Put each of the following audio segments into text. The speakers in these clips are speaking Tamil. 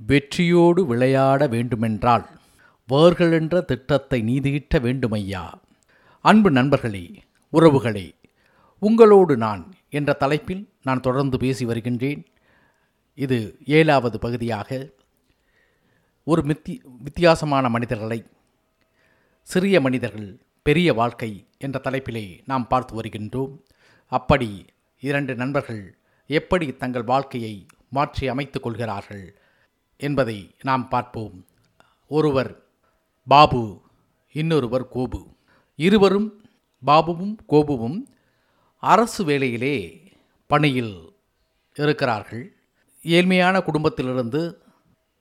வெற்றியோடு விளையாட வேண்டுமென்றால் வேர்களென்ற திட்டத்தை நீதியிட்ட வேண்டுமையா? அன்பு நண்பர்களே உறவுகளே உங்களோடு நான் என்ற தலைப்பில் நான் தொடர்ந்து பேசி வருகின்றேன். இது ஏழாவது பகுதியாக. ஒரு மித்தி வித்தியாசமான மனிதர்களை சிறிய மனிதர்கள் பெரிய வாழ்க்கை என்ற தலைப்பிலே நாம் பார்த்து வருகின்றோம். அப்படி இரண்டு நண்பர்கள் எப்படி தங்கள் வாழ்க்கையை மாற்றி அமைத்துக் கொள்கிறார்கள் என்பதை நாம் பார்ப்போம். ஒருவர் பாபு இன்னொருவர் கோபு. இருவரும் பாபுவும் கோபுவும் அரசு வேலையிலே பணியில் இருக்கிறார்கள். ஏழ்மையான குடும்பத்திலிருந்து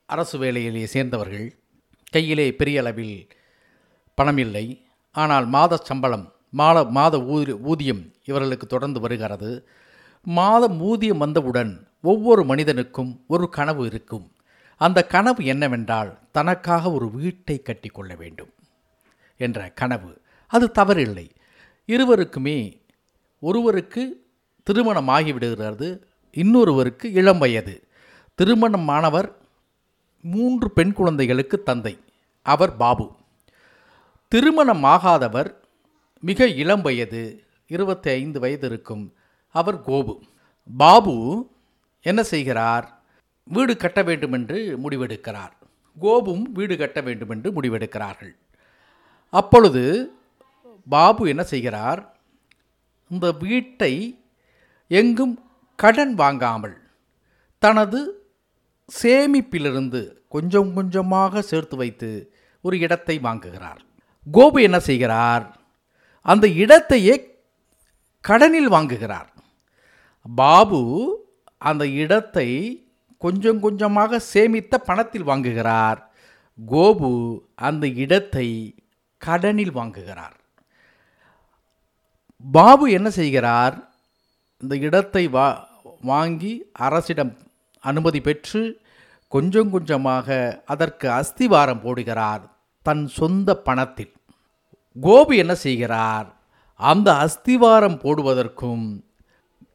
அரசு வேலையிலே சேர்ந்தவர்கள். கையிலே பெரிய அளவில் பணம் இல்லை ஆனால் மாத சம்பளம் மாத மாத ஊதி ஊதியம் இவர்களுக்கு தொடர்ந்து வருகிறது. மாதம் ஊதியம் வந்தவுடன் ஒவ்வொரு மனிதனுக்கும் ஒரு கனவு இருக்கும். அந்த கனவு என்னவென்றால் தனக்காக ஒரு வீட்டை கட்டி கொள்ள வேண்டும் என்ற கனவு. அது தவறில்லை. இருவருக்குமே ஒருவருக்கு திருமணம் ஆகிவிடுகிறது இன்னொருவருக்கு இளம் வயது. திருமணமானவர் மூன்று பெண் குழந்தைகளுக்கு தந்தை அவர் பாபு. திருமணம் ஆகாதவர் மிக இளம் வயது இருபத்தி ஐந்து வயது இருக்கும் அவர் கோபு. பாபு என்ன செய்கிறார்? வீடு கட்ட வேண்டும் என்று முடிவெடுக்கிறார். கோபும் வீடு கட்ட வேண்டும் என்று முடிவெடுக்கிறார்கள். அப்பொழுது பாபு என்ன செய்கிறார்? இந்த வீட்டை எங்கும் கடன் வாங்காமல் தனது சேமிப்பிலிருந்து கொஞ்சம் கொஞ்சமாக சேர்த்து வைத்து ஒரு இடத்தை வாங்குகிறார். கோபு என்ன செய்கிறார்? அந்த இடத்தையே கடனில் வாங்குகிறார். பாபு அந்த இடத்தை கொஞ்சம் கொஞ்சமாக சேமித்த பணத்தில் வாங்குகிறார். கோபு அந்த இடத்தை கடனில் வாங்குகிறார். பாபு என்ன செய்கிறார்? இந்த இடத்தை வா வாங்கி அரசிடம் அனுமதி பெற்று கொஞ்சம் கொஞ்சமாக அதற்கு அஸ்திவாரம் போடுகிறார் தன் சொந்த பணத்தில். கோபு என்ன செய்கிறார்? அந்த அஸ்திவாரம் போடுவதற்கும்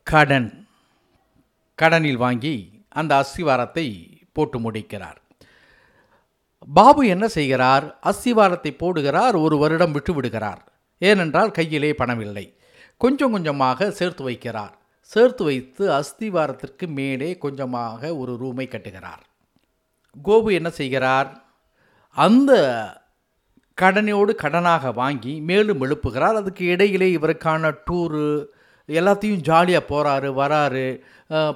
கடன் கடனில் வாங்கி அந்த அஸ்திவாரத்தை போட்டு முடிக்கிறார். பாபு என்ன செய்கிறார்? அஸ்திவாரத்தை போடுகிறார் ஒரு வருடம் விட்டு விடுகிறார். ஏனென்றால் கையிலே பணம் இல்லை கொஞ்சம் கொஞ்சமாக சேர்த்து வைக்கிறார். சேர்த்து வைத்து அஸ்திவாரத்திற்கு மேலே கொஞ்சமாக ஒரு ரூமை கட்டுகிறார். கோபு என்ன செய்கிறார்? அந்த கடனையோடு கடனாக வாங்கி மேலும் எழுப்புகிறார். அதுக்கு இடையிலே இவருக்கான டூரு எல்லாத்தையும் ஜாலியாக போகிறாரு வராரு.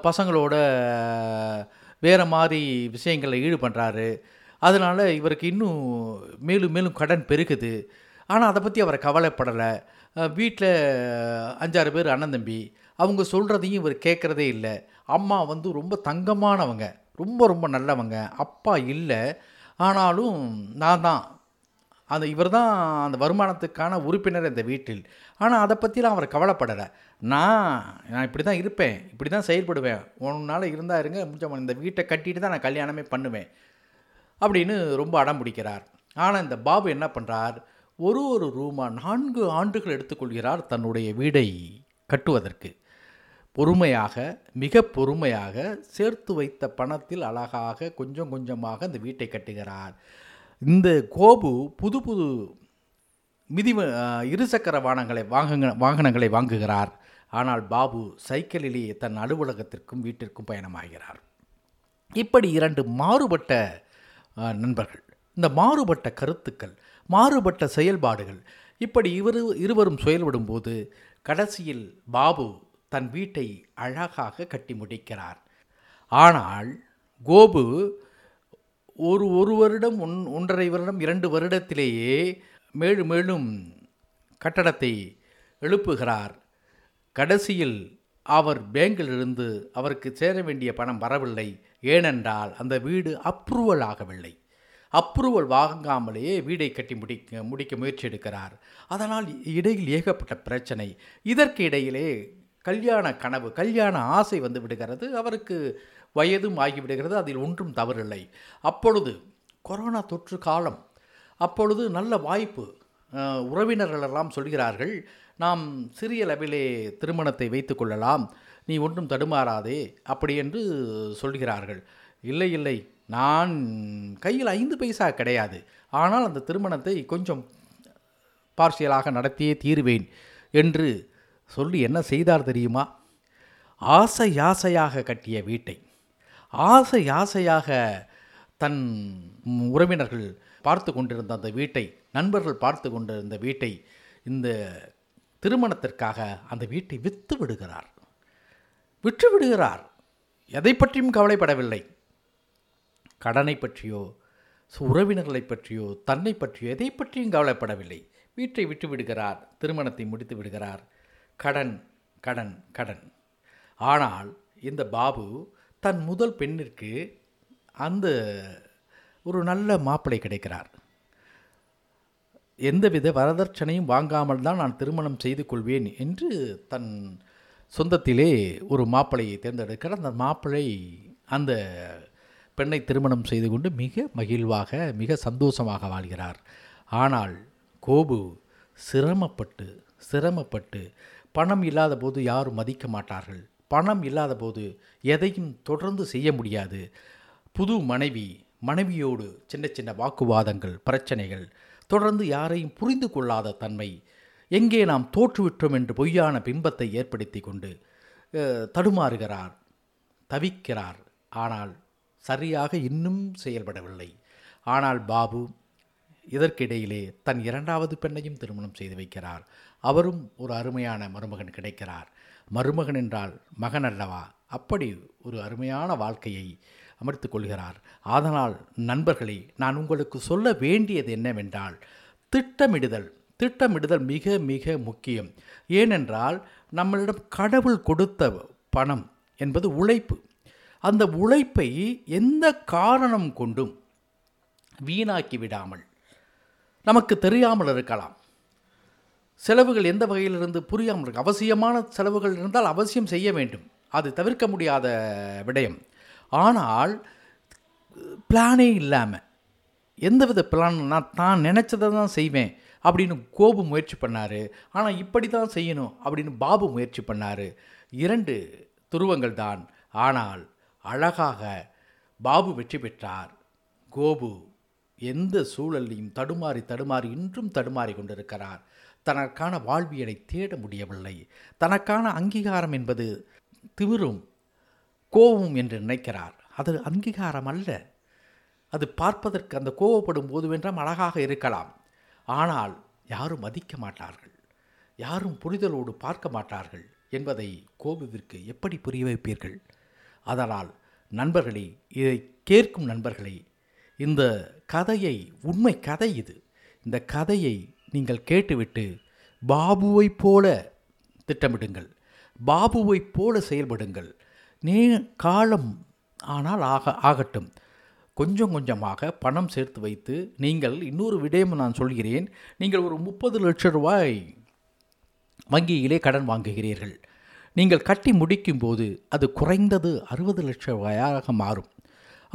பசங்களோட வேறு மாதிரி விஷயங்களில் ஈடுபடுறாரு. அதனால் இவருக்கு இன்னும் மேலும் மேலும் கடன் பெருகுது. ஆனால் அதை பற்றி அவரை கவலைப்படலை. வீட்டில் அஞ்சாறு பேர் அண்ணன் தம்பி. அவங்க சொல்கிறதையும் இவர் கேட்குறதே இல்லை. அம்மா வந்து ரொம்ப தங்கமானவங்க. ரொம்ப ரொம்ப நல்லவங்க. அப்பா இல்லை. ஆனாலும் நான் தான் அந்த இவர் தான் அந்த வருமானத்துக்கான உறுப்பினர் இந்த வீட்டில். ஆனால் அதை பற்றிலாம் அவர் கவலைப்படலை. நான் நான் இப்படி தான் இருப்பேன். இப்படி தான் செயல்படுவேன். உன்னால் இருந்தால் இருங்க முடிஞ்ச இந்த வீட்டை கட்டிட்டு தான் நான் கல்யாணமே பண்ணுவேன். அப்படின்னு ரொம்ப அடம் பிடிக்கிறார். ஆனால் இந்த பாபு என்ன பண்ணுறார் ஒரு ஒரு ரூமாக நான்கு ஆண்டுகள் எடுத்துக்கொள்கிறார் தன்னுடைய வீடை கட்டுவதற்கு. பொறுமையாக மிக பொறுமையாக சேர்த்து வைத்த பணத்தில் அழகாக கொஞ்சம் கொஞ்சமாக இந்த வீட்டை கட்டுகிறார். இந்த கோபு புது புது மிதி இருசக்கர வாகனங்களை வாங்க வாகனங்களை வாங்குகிறார். ஆனால் பாபு சைக்கிளிலேயே தன் அலுவலகத்திற்கும் வீட்டிற்கும் பயணமாகிறார். இப்படி இரண்டு மாறுபட்ட நண்பர்கள் இந்த மாறுபட்ட கருத்துக்கள் மாறுபட்ட செயல்பாடுகள் இப்படி இவர் இருவரும் செயல்படும்போது கடைசியில் பாபு தன் வீட்டை அழகாக கட்டி முடிக்கிறார். ஆனால் கோபு ஒரு ஒரு வருடம் ஒன் ஒன்றரை வருடம் இரண்டு வருடத்திலேயே மேலும் மேலும் கட்டடத்தை எழுப்புகிறார். கடைசியில் அவர் பேங்கிலிருந்து அவருக்கு சேர வேண்டிய பணம் வரவில்லை. ஏனென்றால் அந்த வீடு அப்ரூவல் ஆகவில்லை. அப்ரூவல் வாங்காமலேயே வீடை கட்டி முடிக்க முடிக்க முயற்சி எடுக்கிறார். அதனால் இடையில் ஏகப்பட்ட பிரச்சனை. இதற்கு இடையிலே கல்யாண கனவு கல்யாண ஆசை வந்து விடுகிறது. அவருக்கு வயதும் ஆகிவிடுகிறது. அதில் ஒன்றும் தவறில்லை. அப்பொழுது கொரோனா தொற்று காலம். அப்பொழுது நல்ல வாய்ப்பு உறவினர்களெல்லாம் சொல்கிறார்கள் நாம் சிறிய லெவலே திருமணத்தை வைத்து கொள்ளலாம். நீ ஒன்றும் தடுமாறாதே அப்படி என்று சொல்கிறார்கள். இல்லை இல்லை. நான் கையில் ஐந்து பைசா கிடையாது. ஆனால் அந்த திருமணத்தை கொஞ்சம் பார்சியலாக நடத்தியே தீருவேன் என்று சொல்லி என்ன செய்தார் தெரியுமா? ஆசை யாசையாக கட்டிய வீட்டை. ஆசை யாசையாக தன் உறவினர்கள் பார்த்து கொண்டிருந்த அந்த வீட்டை நண்பர்கள் பார்த்து கொண்டிருந்த வீட்டை இந்த திருமணத்திற்காக அந்த வீட்டை விற்று விடுகிறார். விற்று விடுகிறார். எதை பற்றியும் கவலைப்படவில்லை. கடனை பற்றியோ உறவினர்களை பற்றியோ தன்னை பற்றியோ எதை பற்றியும் கவலைப்படவில்லை. வீட்டை விட்டு விடுகிறார் திருமணத்தை முடித்து விடுகிறார். கடன் கடன் கடன். ஆனால் இந்த பாபு தன் முதல் பெண்ணிற்கு அந்த ஒரு நல்ல மாப்பிளை கிடைக்கிறார். எந்தவித வரதட்சணையும் வாங்காமல் தான் நான் திருமணம் செய்து கொள்வேன் என்று தன் சொந்தத்திலே ஒரு மாப்பிளையை தேர்ந்தெடுக்கிறார். அந்த மாப்பிளை அந்த பெண்ணை திருமணம் செய்து கொண்டு மிக மகிழ்வாக மிக சந்தோஷமாக வாழ்கிறார். ஆனால் கோபு சிரமப்பட்டு சிரமப்பட்டு பணம் இல்லாத போது யாரும் மதிக்க மாட்டார்கள். பணம் இல்லாத போது எதையும் தொடர்ந்து செய்ய முடியாது. புது மனைவி மனைவியோடு சின்ன சின்ன வாக்குவாதங்கள் பிரச்சனைகள் தொடர்ந்து யாரையும் புரிந்து கொள்ளாத தன்மை எங்கே நாம் தோற்றுவிட்டோம் என்று பொய்யான பிம்பத்தை ஏற்படுத்தி கொண்டு தடுமாறுகிறார் தவிக்கிறார். ஆனால் சரியாக இன்னும் செயல்படவில்லை. ஆனால் பாபு இதற்கிடையிலே தன் இரண்டாவது பெண்ணையும் திருமணம் செய்து வைக்கிறார். அவரும் ஒரு அருமையான மருமகன் கிடைக்கிறார். மருமகன் என்றால் மகன் அல்லவா? அப்படி ஒரு அருமையான வாழ்க்கையை அமர்த்து கொள்கிறார். அதனால் நண்பர்களே நான் உங்களுக்கு சொல்ல வேண்டியது என்னவென்றால் திட்டமிடுதல் திட்டமிடுதல் மிக மிக முக்கியம். ஏனென்றால் நம்மளிடம் கடவுள் கொடுத்த பணம் என்பது உழைப்பு. அந்த உழைப்பை எந்த காரணம் கொண்டும் வீணாக்கி விடாமல் நமக்கு தெரியாமல் இருக்கலாம். செலவுகள் எந்த வகையிலிருந்து புரியாமல் இருக்கு. அவசியமான செலவுகள் இருந்தால் அவசியம் செய்ய வேண்டும். அது தவிர்க்க முடியாத விடயம். ஆனால் பிளானே இல்லாமல் எந்தவித பிளான் நான் தான் நினச்சதை தான் செய்வேன் அப்படின்னு கோபு முயற்சி பண்ணார். ஆனால் இப்படி தான் செய்யணும் அப்படின்னு பாபு முயற்சி பண்ணார். இரண்டு துருவங்கள் தான். ஆனால் அழகாக பாபு வெற்றி பெற்றார். கோபு எந்த சூழலையும் தடுமாறி தடுமாறி இன்றும் தடுமாறி கொண்டிருக்கிறார். தனக்கான வாழ்வியலை தேட முடியவில்லை. தனக்கான அங்கீகாரம் என்பது திமிரும் கோபம் என்று நினைக்கிறார். அது அங்கீகாரம் அல்ல. அது பார்ப்பதற்கு அந்த கோவப்படும் போதுவென்றால் அழகாக இருக்கலாம். ஆனால் யாரும் மதிக்க மாட்டார்கள். யாரும் புரிதலோடு பார்க்க மாட்டார்கள் என்பதை கோபுவிற்கு எப்படி புரிய வைப்பீர்கள்? அதனால் நண்பர்களே இதை கேட்கும் நண்பர்களே இந்த கதையை உண்மை கதை இது. இந்த கதையை நீங்கள் கேட்டுவிட்டு பாபுவைப் போல திட்டமிடுங்கள். பாபுவைப் போல செயல்படுங்கள். நீ காலம் ஆனால் ஆக ஆகட்டும். கொஞ்சம் கொஞ்சமாக பணம் சேர்த்து வைத்து நீங்கள் இன்னொரு விடயம் நான் சொல்கிறேன். நீங்கள் ஒரு முப்பது லட்ச ரூபாய் வங்கியிலே கடன் வாங்குகிறீர்கள். நீங்கள் கட்டி முடிக்கும்போது அது குறைந்தது அறுபது லட்ச ரூபாயாக மாறும்.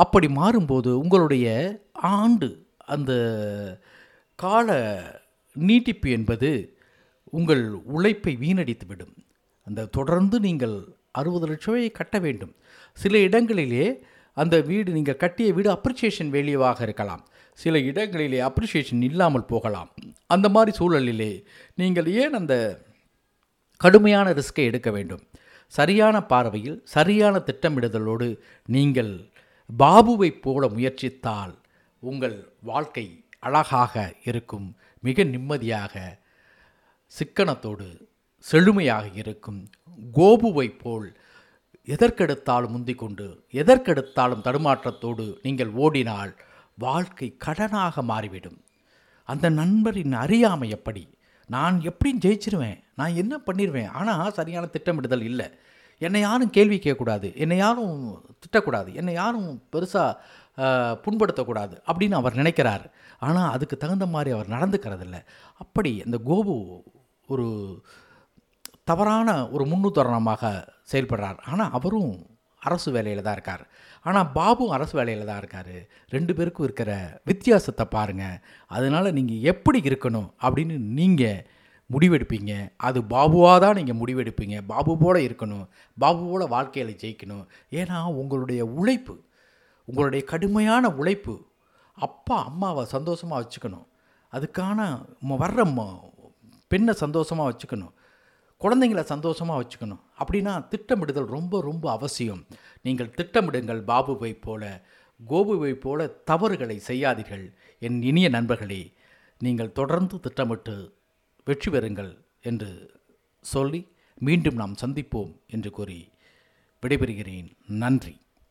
அப்படி மாறும்போது உங்களுடைய ஆண்டு அந்த கால நீட்டிப்பு என்பது உங்கள் உழைப்பை வீணடித்துவிடும். அந்த தொடர்ந்து நீங்கள் அறுபது லட்சம் ரூபாயை கட்ட வேண்டும். சில இடங்களிலே அந்த வீடு நீங்கள் கட்டிய வீடு அப்ரிசியேஷன் வேல்யூவாக இருக்கலாம். சில இடங்களிலே அப்ரிசியேஷன் இல்லாமல் போகலாம். அந்த மாதிரி சூழலிலே நீங்கள் ஏன் அந்த கடுமையான ரிஸ்கை எடுக்க வேண்டும்? சரியான பார்வையில் சரியான திட்டமிடுதலோடு நீங்கள் பாபுவைப் போல முயற்சித்தால் உங்கள் வாழ்க்கை அழகாக இருக்கும் மிக நிம்மதியாக சிக்கனத்தோடு செழுமையாக இருக்கும். கோபுவைப் போல் எதற்கெடுத்தாலும் முந்திக் கொண்டு எதற்கெடுத்தாலும் தடுமாற்றத்தோடு நீங்கள் ஓடினால் வாழ்க்கை கடனாக மாறிவிடும். அந்த நண்பரின் அறியாமை எப்படி? நான் எப்படி ஜெயிச்சிருவேன். நான் என்ன பண்ணிடுவேன் ஆனால் சரியான திட்டமிடுதல் இல்லை. என்னை யாரும் கேள்வி கேட்கக்கூடாது. என்னை யாரும் திட்டக்கூடாது. என்னை யாரும் பெருசாக புண்படுத்தக்கூடாது அப்படின்னு அவர் நினைக்கிறார். ஆனால் அதுக்கு தகுந்த மாதிரி அவர் நடந்துக்கிறதில்ல. அப்படி அந்த கோபு ஒரு தவறான ஒரு முன்னுதாரணமாக செயல்படுறார். ஆனால் அவரும் அரசு வேலையில் தான் இருக்கார். ஆனால் பாபும் அரசு வேலையில் தான் இருக்கார். ரெண்டு பேருக்கும் இருக்கிற வித்தியாசத்தை பாருங்கள் அதனால் நீங்கள் எப்படி இருக்கணும் அப்படின்னு நீங்கள் முடிவெடுப்பீங்க. அது பாபுவாக தான் நீங்கள் முடிவெடுப்பீங்க. பாபு போல் இருக்கணும். பாபு போல் வாழ்க்கையில் ஜெயிக்கணும். ஏன்னா உங்களுடைய உழைப்பு உங்களுடைய கடுமையான உழைப்பு அப்பா அம்மாவை சந்தோஷமாக வச்சுக்கணும். அதுக்கான வர்ற பெண்ணை சந்தோஷமாக வச்சுக்கணும். குழந்தைங்கள சந்தோஷமாக வச்சுக்கணும். அப்படின்னா திட்டமிடுதல் ரொம்ப ரொம்ப அவசியம். நீங்கள் திட்டமிடுங்கள் பாபுவை போல கோபுவை போல தவறுகளை செய்யாதீர்கள். என் இனிய நண்பர்களே நீங்கள் தொடர்ந்து திட்டமிட்டு வெற்றி பெறுங்கள் என்று சொல்லி மீண்டும் நாம் சந்திப்போம் என்று கூறி விடைபெறுகிறேன். நன்றி.